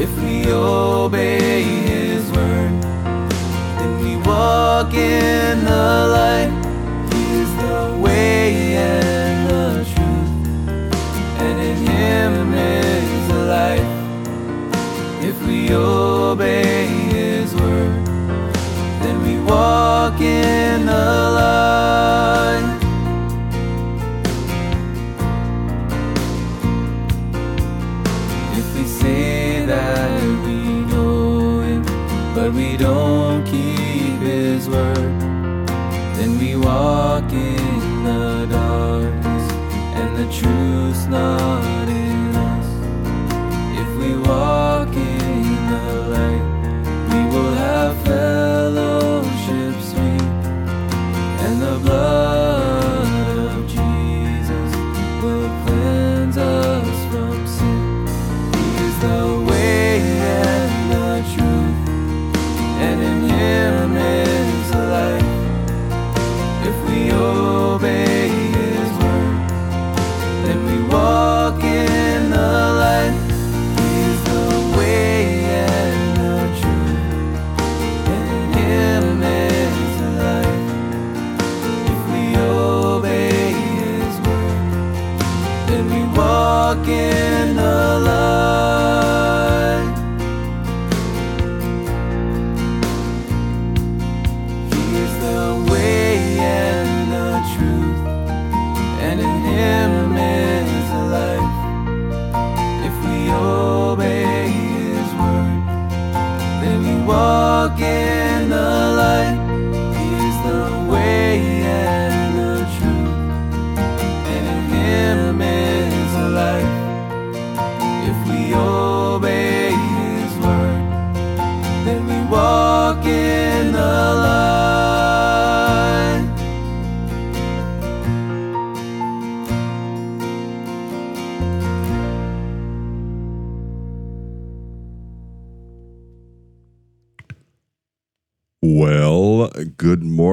If we obey His word, then we walk in the light. He is the way and the truth, and in Him is the life. If we obey His word, then we walk in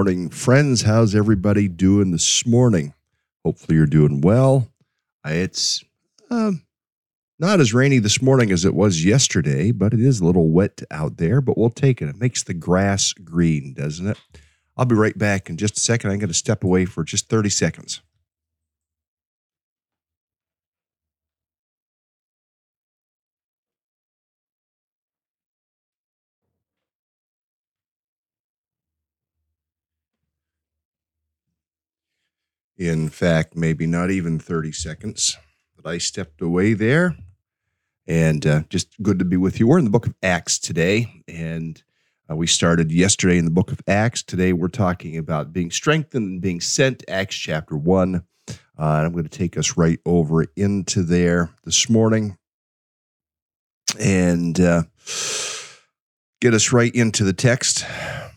morning, friends. How's everybody doing this morning? Hopefully, you're doing well. Uh, It's um, not as rainy this morning as it was yesterday, but it is a little wet out there. But we'll take it. It makes the grass green, doesn't it? I'll be right back in just a second. I'm going to step away for just 30 seconds. In fact, maybe not even 30 seconds that I stepped away there. And uh, just good to be with you. We're in the book of Acts today, and uh, we started yesterday in the book of Acts. Today we're talking about being strengthened and being sent, Acts chapter 1. Uh, and I'm going to take us right over into there this morning and uh, get us right into the text. I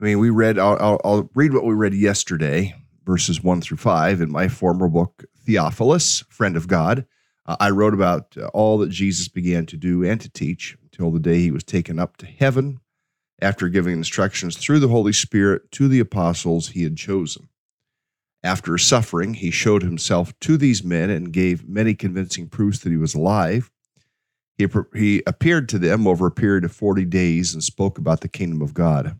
mean, we read, I'll, I'll, I'll read what we read yesterday, verses 1 through 5 in my former book, Theophilus, Friend of God. Uh, I wrote about uh, all that Jesus began to do and to teach until the day he was taken up to heaven after giving instructions through the Holy Spirit to the apostles he had chosen. After suffering, he showed himself to these men and gave many convincing proofs that he was alive. He, he appeared to them over a period of 40 days and spoke about the kingdom of God.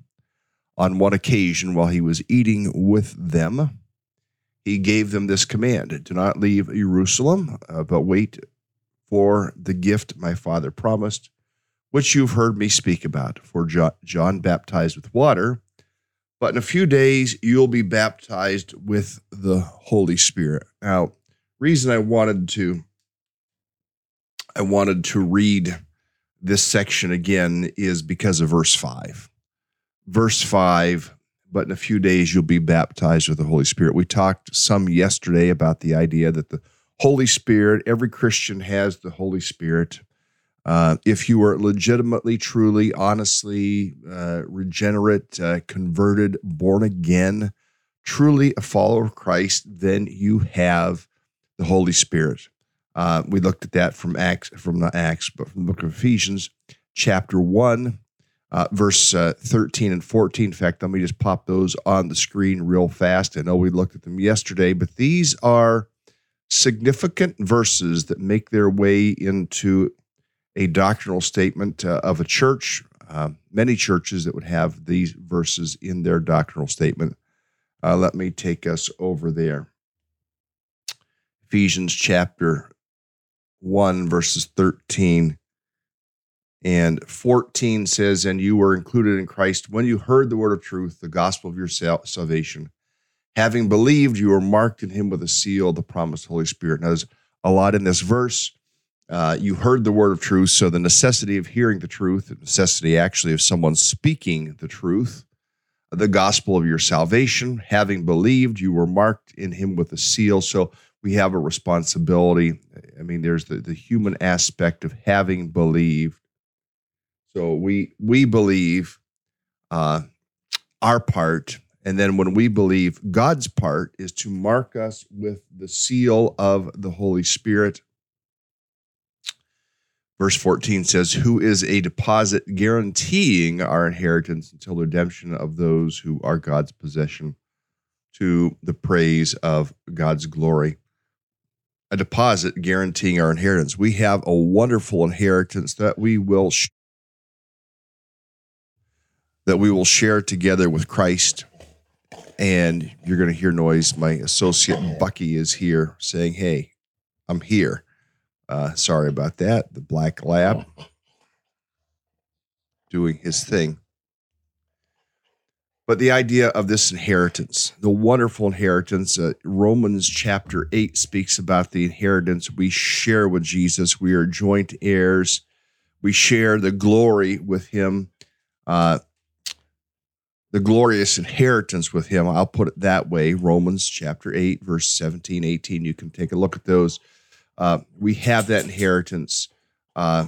On one occasion, while he was eating with them, he gave them this command Do not leave Jerusalem, uh, but wait for the gift my father promised, which you've heard me speak about. For Jo- John baptized with water, but in a few days you'll be baptized with the Holy Spirit. Now, reason I wanted to I wanted to read this section again is because of verse 5. Verse 5 but in a few days you'll be baptized with the Holy Spirit. We talked some yesterday about the idea that the Holy Spirit, every Christian has the Holy Spirit. Uh, if you are legitimately, truly, honestly uh, regenerate, uh, converted, born again, truly a follower of Christ, then you have the Holy Spirit. Uh, we looked at that from Acts, from the Acts, but from the book of Ephesians, chapter one, uh, verse uh, 13 and 14. In fact, let me just pop those on the screen real fast. I know we looked at them yesterday, but these are significant verses that make their way into a doctrinal statement uh, of a church. Uh, many churches that would have these verses in their doctrinal statement. Uh, let me take us over there. Ephesians chapter 1, verses 13 and 14 says, And you were included in Christ when you heard the word of truth, the gospel of your salvation. Having believed, you were marked in him with a seal, the promised Holy Spirit. Now, there's a lot in this verse. Uh, you heard the word of truth, so the necessity of hearing the truth, the necessity actually of someone speaking the truth, the gospel of your salvation. Having believed, you were marked in him with a seal. So we have a responsibility. I mean, there's the, the human aspect of having believed so we we believe uh, our part, and then when we believe God's part is to mark us with the seal of the Holy Spirit. Verse 14 says, Who is a deposit guaranteeing our inheritance until the redemption of those who are God's possession to the praise of God's glory. A deposit guaranteeing our inheritance. We have a wonderful inheritance that we will that we will share together with Christ. And you're going to hear noise. My associate Bucky is here saying, Hey, I'm here. Uh, sorry about that. The black lab doing his thing. But the idea of this inheritance, the wonderful inheritance, uh, Romans chapter 8 speaks about the inheritance we share with Jesus. We are joint heirs. We share the glory with him. Uh, the glorious inheritance with him. I'll put it that way. Romans chapter 8, verse 17, 18. You can take a look at those. Uh, we have that inheritance. Uh,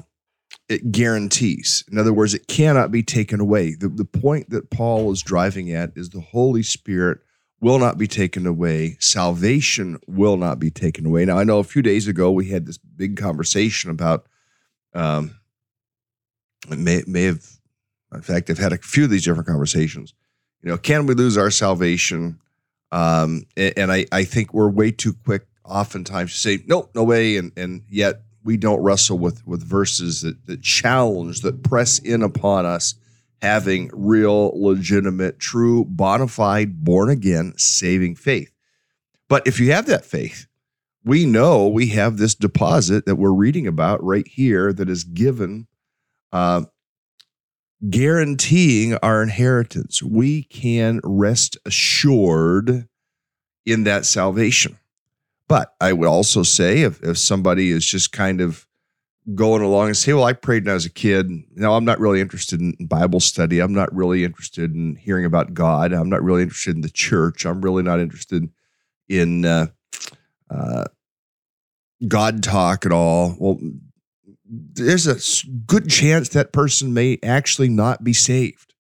it guarantees. In other words, it cannot be taken away. The, the point that Paul is driving at is the Holy Spirit will not be taken away. Salvation will not be taken away. Now, I know a few days ago we had this big conversation about, um, it may, may have in fact, I've had a few of these different conversations. You know, can we lose our salvation? Um, and I, I think we're way too quick oftentimes to say, nope, no way. And, and yet we don't wrestle with, with verses that, that challenge, that press in upon us having real, legitimate, true, bona fide, born again, saving faith. But if you have that faith, we know we have this deposit that we're reading about right here that is given uh, guaranteeing our inheritance. We can rest assured in that salvation. But I would also say if, if somebody is just kind of going along and say, well, I prayed when I was a kid. Now I'm not really interested in Bible study. I'm not really interested in hearing about God. I'm not really interested in the church. I'm really not interested in uh, uh, God talk at all. Well, there's a good chance that person may actually not be saved.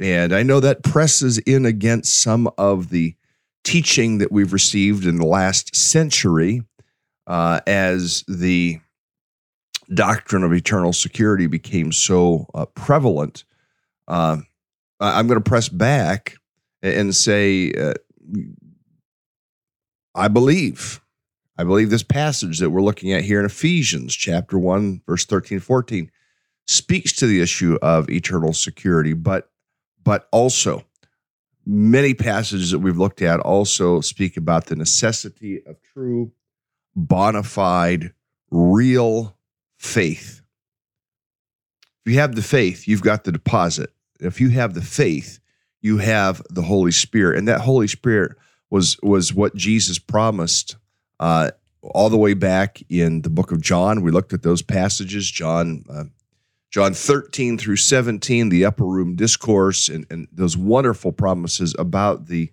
And I know that presses in against some of the teaching that we've received in the last century uh, as the doctrine of eternal security became so uh, prevalent. Uh, I'm going to press back and say, uh, I believe I believe this passage that we're looking at here in Ephesians chapter 1, verse 13, 14, speaks to the issue of eternal security, but but also many passages that we've looked at also speak about the necessity of true, bona fide, real faith. If you have the faith, you've got the deposit. If you have the faith, you have the Holy Spirit. And that Holy Spirit was was what Jesus promised uh, all the way back in the book of John. We looked at those passages. John uh, John 13 through 17, the upper room discourse, and, and those wonderful promises about the,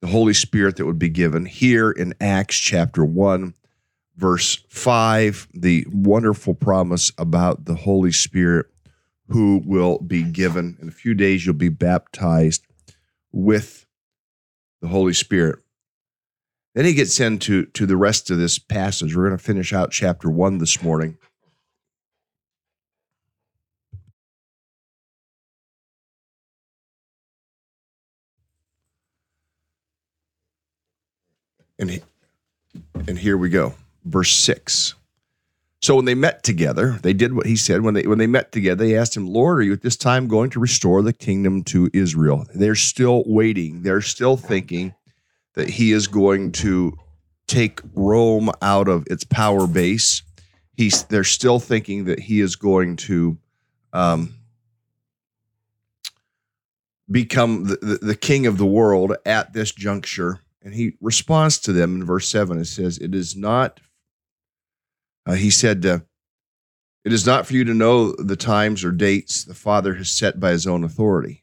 the Holy Spirit that would be given. Here in Acts chapter 1, verse 5, the wonderful promise about the Holy Spirit who will be given. In a few days, you'll be baptized with the Holy Spirit. Then he gets into to the rest of this passage. We're going to finish out chapter 1 this morning. And, he, and here we go verse 6. So when they met together, they did what he said. When they when they met together, they asked him, Lord, are you at this time going to restore the kingdom to Israel? They're still waiting. They're still thinking that he is going to take Rome out of its power base. He's they're still thinking that he is going to um, become the, the, the king of the world at this juncture. And he responds to them in verse 7. It says, It is not uh, he said, uh, It is not for you to know the times or dates the Father has set by his own authority,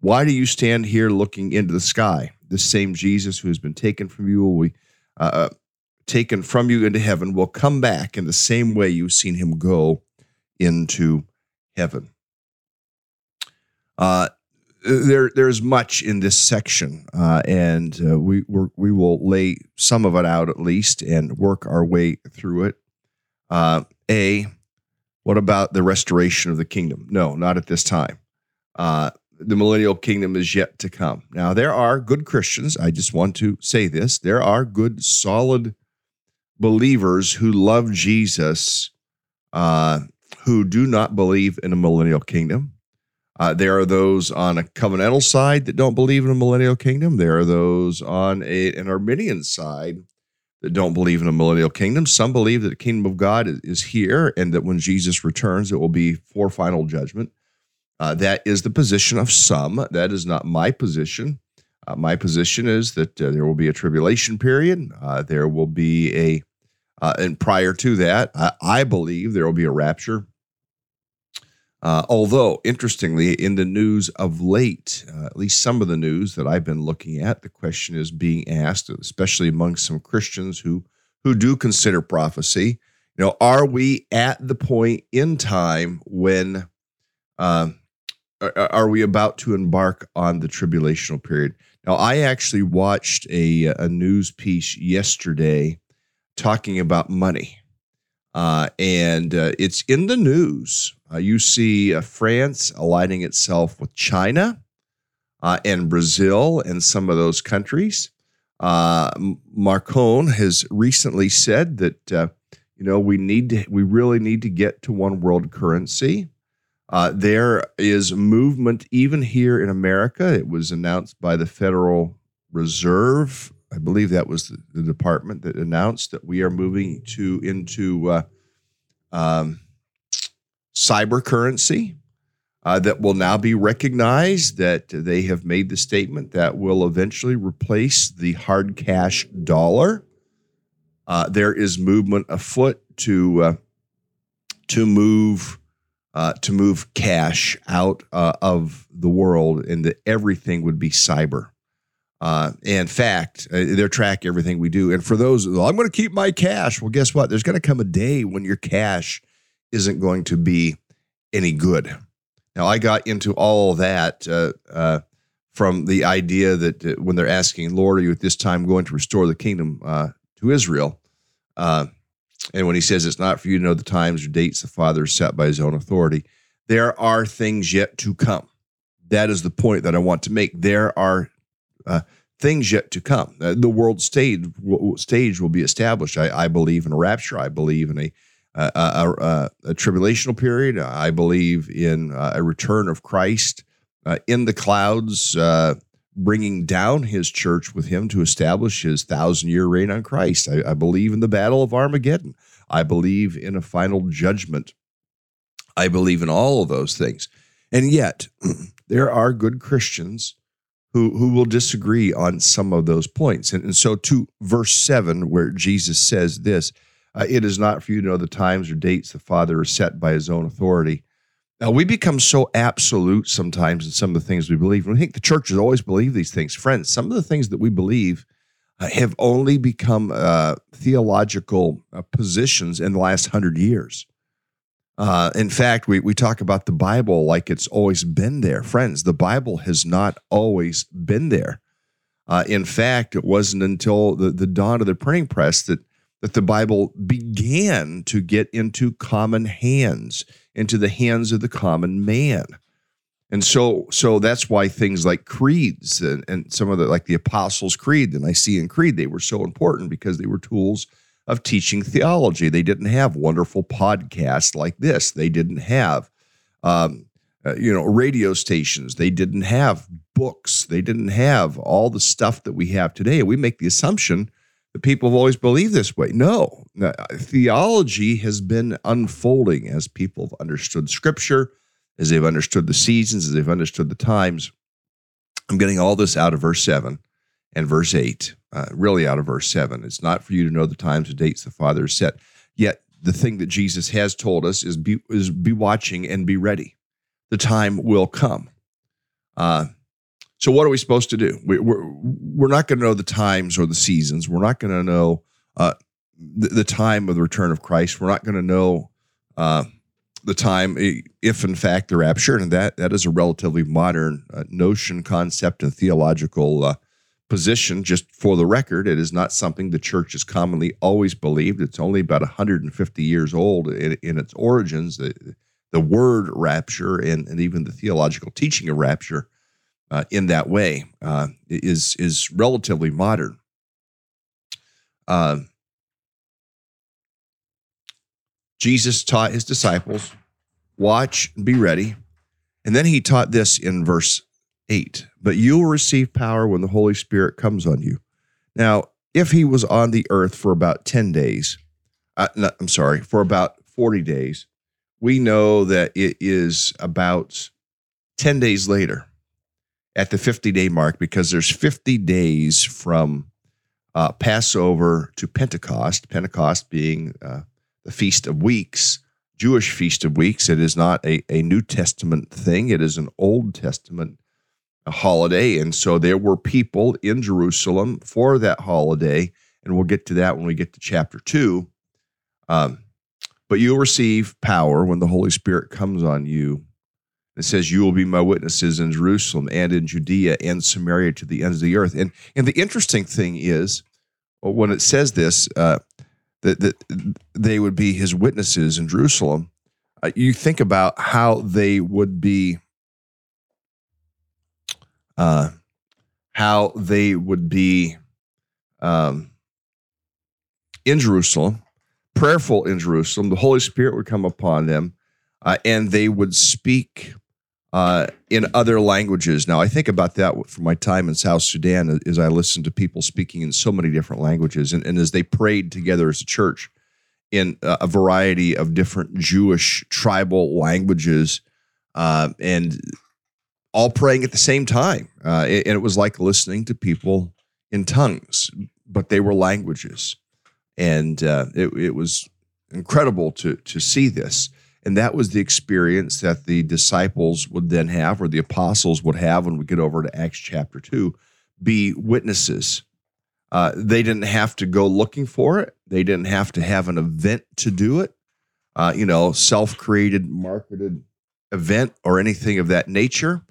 Why do you stand here looking into the sky? This same Jesus who has been taken from you will be uh, uh, taken from you into heaven will come back in the same way you've seen him go into heaven. Uh, there there's much in this section, uh, and uh, we we will lay some of it out at least and work our way through it. Uh, a, what about the restoration of the kingdom? No, not at this time. The millennial kingdom is yet to come. Now there are good Christians. I just want to say this: there are good, solid believers who love Jesus, uh, who do not believe in a millennial kingdom uh, there are those on a covenantal side that don't believe in a millennial kingdom. There are those on a, an Arminian side that don't believe in a millennial kingdom. Some believe that the kingdom of God is, is here and that when Jesus returns, it will be for final judgment. Uh, that is the position of some. That is not my position. Uh, my position is that uh, there will be a tribulation period. Uh, there will be a, uh, and prior to that, I, I believe there will be a rapture uh, although, interestingly, in the news of late, at least some of the news that I've been looking at, the question is being asked, especially among some Christians who who do consider prophecy. You know, are we at the point in time when uh, are we about to embark on the tribulational period? Now, I actually watched a a news piece yesterday talking about money, uh, and uh, it's in the news uh, you see uh, France aligning itself with China uh, and Brazil and some of those countries. Uh, Macron has recently said that uh, you know we need to, we really need to get to one world currency. Uh, there is movement even here in America. It was announced by the Federal Reserve. I believe that was the, the department that announced that we are moving to into um, cyber currency uh, that will now be recognized, that they have made the statement that will eventually replace the hard cash dollar. Uh, there is movement afoot to uh, to move uh, to move cash out uh, of the world, and that everything would be cyber. Uh, in fact, uh, they track everything we do. And for those, I'm going to keep my cash. Well, guess what? There's going to come a day when your cash isn't going to be any good. Now, I got into all that uh, uh, from the idea that when they're asking, Lord, are you at this time going to restore the kingdom to Israel? Uh, and when he says it's not for you to know the times or dates the Father has set by his own authority, there are things yet to come. That is the point that I want to make. There are uh, things yet to come. the world stage, stage will be established. I, I believe in a rapture. I believe in a a, a, a, tribulational period. I believe in uh, a return of Christ uh, in the clouds, uh, bringing down his church with him to establish his thousand year reign on Christ. I, I believe in the battle of Armageddon. I believe in a final judgment. I believe in all of those things. And yet, there are good Christians who, who will disagree on some of those points. And, and so, to verse 7, where Jesus says this, uh, it is not for you to know the times or dates the Father has set by his own authority. Now, we become so absolute sometimes in some of the things we believe. And I think the church has always believed these things. Friends, some of the things that we believe uh, have only become uh, theological uh, positions in the last hundred years. Uh, in fact, we, we talk about the Bible like it's always been there. Friends, the Bible has not always been there. Uh, in fact, it wasn't until the, the dawn of the printing press that that the Bible began to get into common hands, into the hands of the common man. And so, so that's why things like creeds and, and some of the like the Apostles' Creed, the Nicene Creed, they were so important because they were tools of teaching theology. They didn't have wonderful podcasts like this. They didn't have, um, uh, you know, radio stations. They didn't have books. They didn't have all the stuff that we have today. We make the assumption that people have always believed this way. No, theology has been unfolding as people have understood Scripture, as they've understood the seasons, as they've understood the times. I'm getting all this out of verse seven and verse eight, uh, really out of verse seven. It's not for you to know the times and dates the Father has set. Yet the thing that Jesus has told us is be is be watching and be ready. The time will come. Uh, so what are we supposed to do? We, are we're, we're not going to know the times or the seasons. We're not going to know uh, the, the, time of the return of Christ. We're not going to know uh, the time if, in fact, the rapture. And that that is a relatively modern uh, notion, concept, and theological uh, position. Just for the record, it is not something the church has commonly always believed. It's only about 150 years old in, in its origins. The, the word rapture and, and even the theological teaching of rapture uh, in that way uh, is is relatively modern. Uh, Jesus taught his disciples, "Watch and be ready," and then he taught this in verse eight. But you will receive power when the Holy Spirit comes on you. Now, if he was on the earth for about ten days, uh, no, I'm sorry, for about forty days, we know that it is about ten days later at the 50 day mark because there's 50 days from uh, Passover to Pentecost, Pentecost being uh, the Feast of Weeks, Jewish Feast of Weeks. It is not a, a New Testament thing, it is an Old Testament holiday. And so there were people in Jerusalem for that holiday. And we'll get to that when we get to chapter two. Um, but you'll receive power when the Holy Spirit comes on you it says, You will be my witnesses in Jerusalem and in Judea and Samaria to the ends of the earth. And, and the interesting thing is, when it says this, uh, that, that they would be his witnesses in Jerusalem, uh, you think about how they would be, uh, how they would be um, in Jerusalem, prayerful in Jerusalem. The Holy Spirit would come upon them, uh, and they would speak uh, in other languages. Now, I think about that from my time in South Sudan as I listened to people speaking in so many different languages, and, and as they prayed together as a church in a variety of different Jewish tribal languages, uh, and all praying at the same time. Uh, and it was like listening to people in tongues, but they were languages, and uh, it, it was incredible to to see this. And that was the experience that the disciples would then have, or the apostles would have when we get over to Acts chapter 2, be witnesses. Uh, they didn't have to go looking for it, they didn't have to have an event to do it, uh, you know, self created, marketed event or anything of that nature.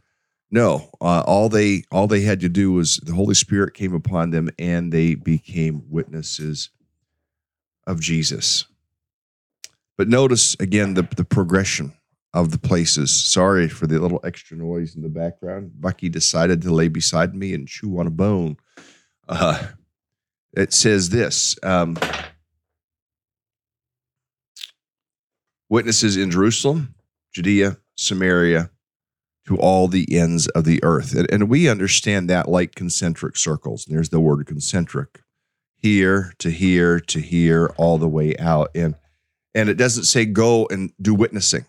No, uh, all they all they had to do was the Holy Spirit came upon them and they became witnesses of Jesus. But notice again the, the progression of the places. Sorry for the little extra noise in the background. Bucky decided to lay beside me and chew on a bone. Uh, it says this. Um, witnesses in Jerusalem, Judea, Samaria, to all the ends of the earth. And, and we understand that like concentric circles. And there's the word concentric here to here to here, all the way out. And and it doesn't say go and do witnessing.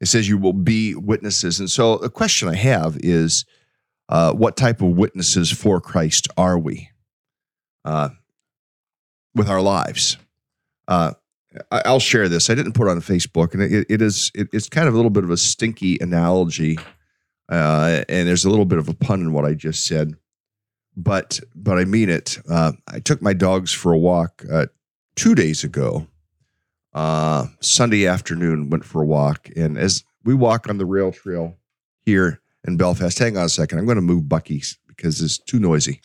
It says you will be witnesses. And so the question I have is uh, what type of witnesses for Christ are we uh, with our lives? Uh, I, will share this. I didn't put it on Facebook, and it, it is it, it's kind of a little bit of a stinky analogy, uh, and there's a little bit of a pun in what I just said, but but I mean it. Uh, I took my dogs for a walk uh, two days ago, uh, Sunday afternoon. Went for a walk, and as we walk on the rail trail here in Belfast, hang on a second. I'm going to move Bucky's because it's too noisy.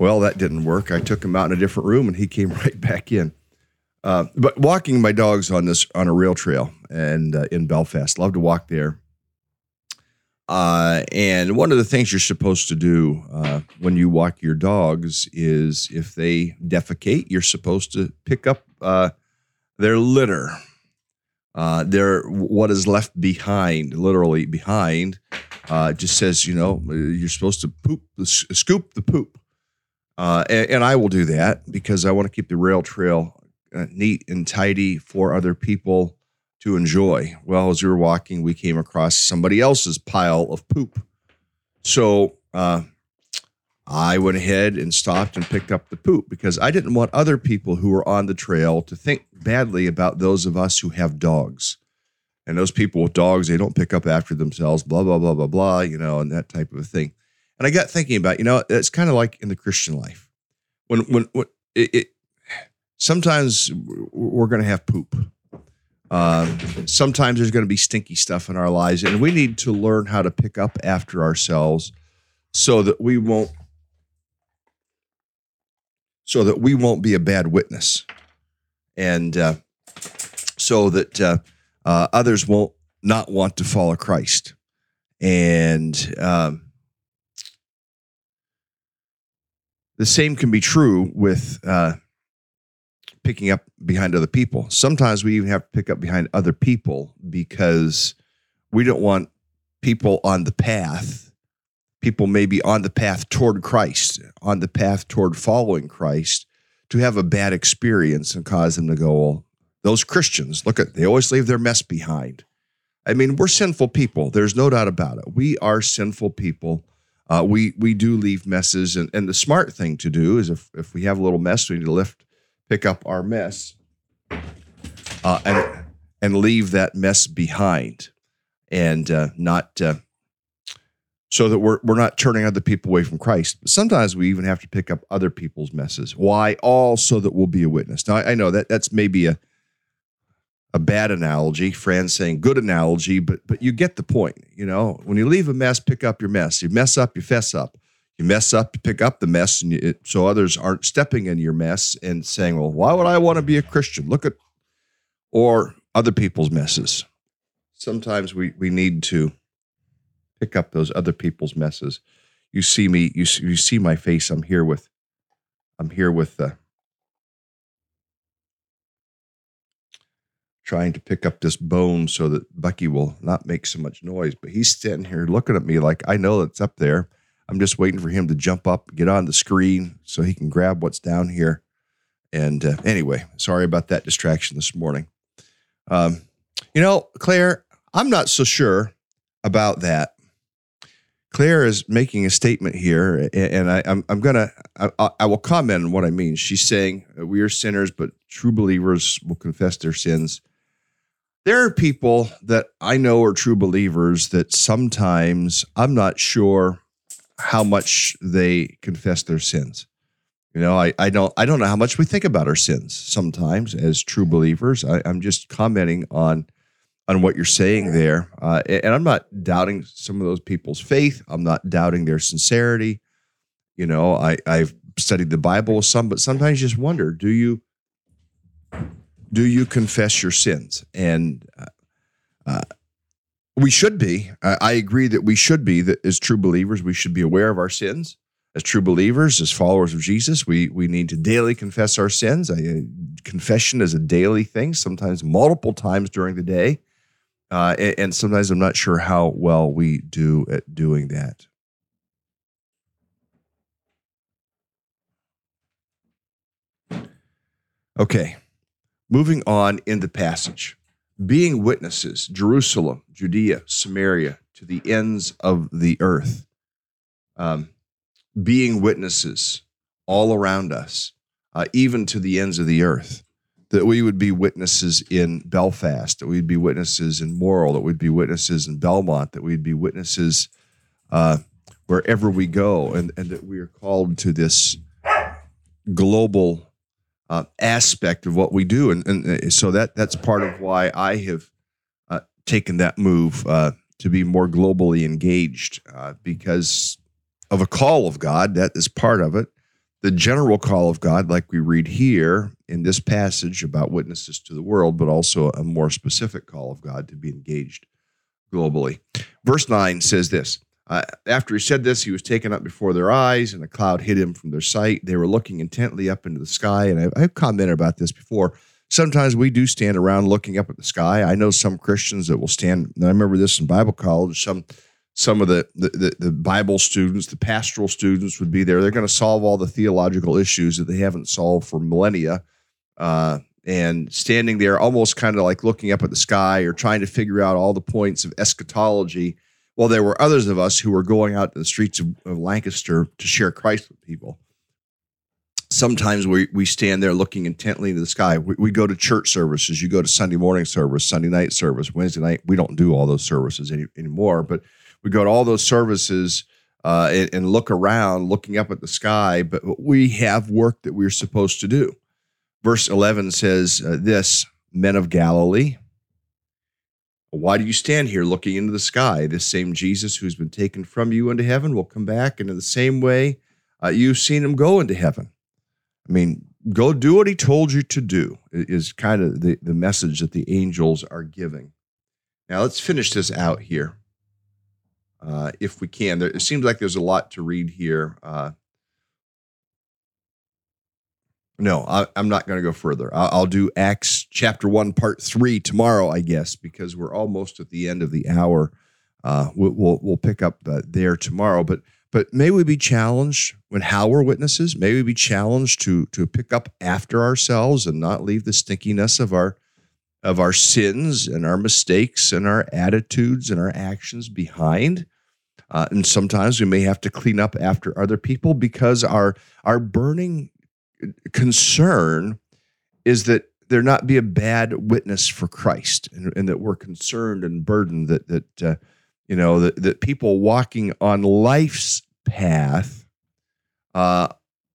Well, that didn't work. I took him out in a different room and he came right back in. Uh, but walking my dogs on this on a rail trail and uh, in Belfast, love to walk there. Uh, and one of the things you're supposed to do uh, when you walk your dogs is if they defecate, you're supposed to pick up uh, their litter, uh, their what is left behind, literally behind. it just says, you know, you're supposed to poop, scoop the poop uh, and, and, I will do that because I want to keep the rail trail uh, neat and tidy for other people to enjoy. Well, as we were walking, we came across somebody else's pile of poop. So uh, I went ahead and stopped and picked up the poop because I didn't want other people who were on the trail to think badly about those of us who have dogs. And those people with dogs, they don't pick up after themselves, blah, blah, blah, blah, blah, you know, and that type of thing. And I got thinking about, you know, it's kind of like in the Christian life. When when, when it, it sometimes we're going to have poop. Uh, sometimes there's going to be stinky stuff in our lives, and we need to learn how to pick up after ourselves so that we won't so that we won't be a bad witness, and uh, so that uh, uh others won't not want to follow Christ. And um, The same can be true with uh, picking up behind other people. Sometimes we even have to pick up behind other people because we don't want people on the path, people maybe on the path toward Christ, on the path toward following Christ, to have a bad experience and cause them to go, well, those Christians, look at, they always leave their mess behind. I mean, we're sinful people. There's no doubt about it. We are sinful people uh, we we do leave messes, and, and the smart thing to do is if if we have a little mess, we need to lift, pick up our mess, uh, and and leave that mess behind, and uh, not uh, so that we're we're not turning other people away from Christ. Sometimes we even have to pick up other people's messes. Why? All so that we'll be a witness. Now I, I know that that's maybe a a bad analogy. Fran's saying good analogy, but but you get the point. You know, when you leave a mess, pick up your mess. You mess up, you fess up. You mess up, you pick up the mess, and you, so others aren't stepping in your mess and saying, "Well, why would I want to be a Christian?" Look at or other people's messes. Sometimes we we need to pick up those other people's messes. You see me, you you see my face. I'm here with, I'm here with the trying to pick up this bone so that Bucky will not make so much noise. But he's standing here looking at me like I know it's up there. I'm just waiting for him to jump up, get on the screen so he can grab what's down here. And uh, anyway, sorry about that distraction this morning. Um, you know, Claire, I'm not so sure about that. Claire is making a statement here, and I, am I'm, I'm gonna I, I will comment on what I mean. She's saying we are sinners, but true believers will confess their sins there are people that I know are true believers that sometimes I'm not sure how much they confess their sins. You know, I, I don't I don't know how much we think about our sins sometimes as true believers. I, am just commenting on on what you're saying there, uh, and I'm not doubting some of those people's faith. I'm not doubting their sincerity. You know, I I've studied the Bible with some, but sometimes just wonder: Do you do you confess your sins? And uh, uh, we should be. I, I agree that we should be. That as true believers, we should be aware of our sins. As true believers, as followers of Jesus, we we need to daily confess our sins. I, confession is a daily thing, sometimes multiple times during the day, uh, and, and sometimes I'm not sure how well we do at doing that. Okay, moving on in the passage. Being witnesses, Jerusalem, Judea, Samaria, to the ends of the earth. Um, being witnesses all around us, uh, even to the ends of the earth. That we would be witnesses in Belfast, that we'd be witnesses in Morrill, that we'd be witnesses in Belmont, that we'd be witnesses uh, wherever we go, and, and that we are called to this global uh, aspect of what we do, and, and uh, so that that's part of why I have uh, taken that move uh, to be more globally engaged uh, because of a call of God. That is part of it. The general call of God, like we read here in this passage about witnesses to the world, but also a more specific call of God to be engaged globally. Verse 9 says this uh, after he said this, he was taken up before their eyes, and a cloud hid him from their sight. They were looking intently up into the sky. And I've, I've commented about this before. Sometimes we do stand around looking up at the sky. I know some Christians that will stand. I remember this in Bible college. Some some of the, the, the Bible students, the pastoral students would be there. They're going to solve all the theological issues that they haven't solved for millennia. Uh, and standing there almost kind of like looking up at the sky or trying to figure out all the points of eschatology well, there were others of us who were going out to the streets of, of Lancaster to share Christ with people. Sometimes we, we stand there looking intently into the sky. We, we go to church services. You go to Sunday morning service, Sunday night service, Wednesday night. We don't do all those services any, anymore, but we go to all those services uh, and, and look around, looking up at the sky. But we have work that we're supposed to do. Verse 11 says uh, this Men of Galilee, why do you stand here looking into the sky? This same Jesus who's been taken from you into heaven will come back, and in the same way, uh, you've seen him go into heaven. I mean, go do what he told you to do, is kind of the, the message that the angels are giving. Now, let's finish this out here, uh, if we can. There, it seems like there's a lot to read here. Uh, no, I, am not going to go further. I'll, I'll, do Acts chapter one, part three tomorrow, I guess, because we're almost at the end of the hour. Uh, we'll, we'll, we'll pick up uh, there tomorrow. But but may we be challenged when how we're witnesses. May we be challenged to to pick up after ourselves and not leave the stinkiness of our of our sins and our mistakes and our attitudes and our actions behind. Uh, and sometimes we may have to clean up after other people because our our burning concern is that there not be a bad witness for Christ, and, and that we're concerned and burdened that that uh, you know that that people walking on life's path uh,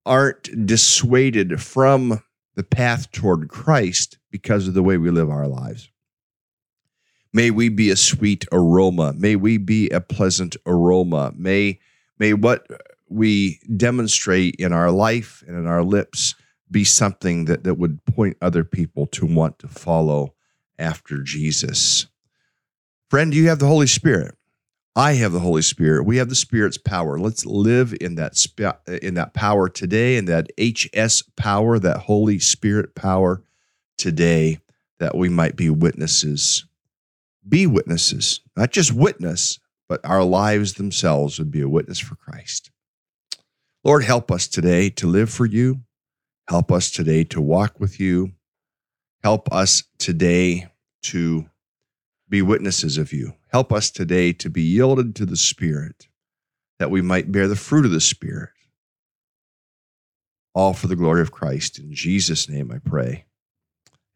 aren't dissuaded from the path toward Christ because of the way we live our lives. May we be a sweet aroma. May we be a pleasant aroma. May may what we demonstrate in our life and in our lips be something that, that would point other people to want to follow after Jesus. Friend, you have the Holy Spirit. I have the Holy Spirit. We have the Spirit's power. Let's live in that sp- in that power today, in that HS power, that Holy Spirit power today, that we might be witnesses. Be witnesses, not just witness, but our lives themselves would be a witness for Christ. Lord, help us today to live for you. Help us today to walk with you. Help us today to be witnesses of you. Help us today to be yielded to the Spirit, that we might bear the fruit of the Spirit. All for the glory of Christ. In Jesus' name I pray.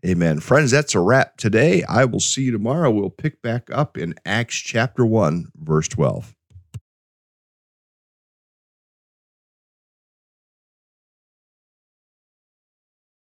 Amen. Friends, that's a wrap today. I will see you tomorrow. We'll pick back up in Acts chapter 1, verse 12.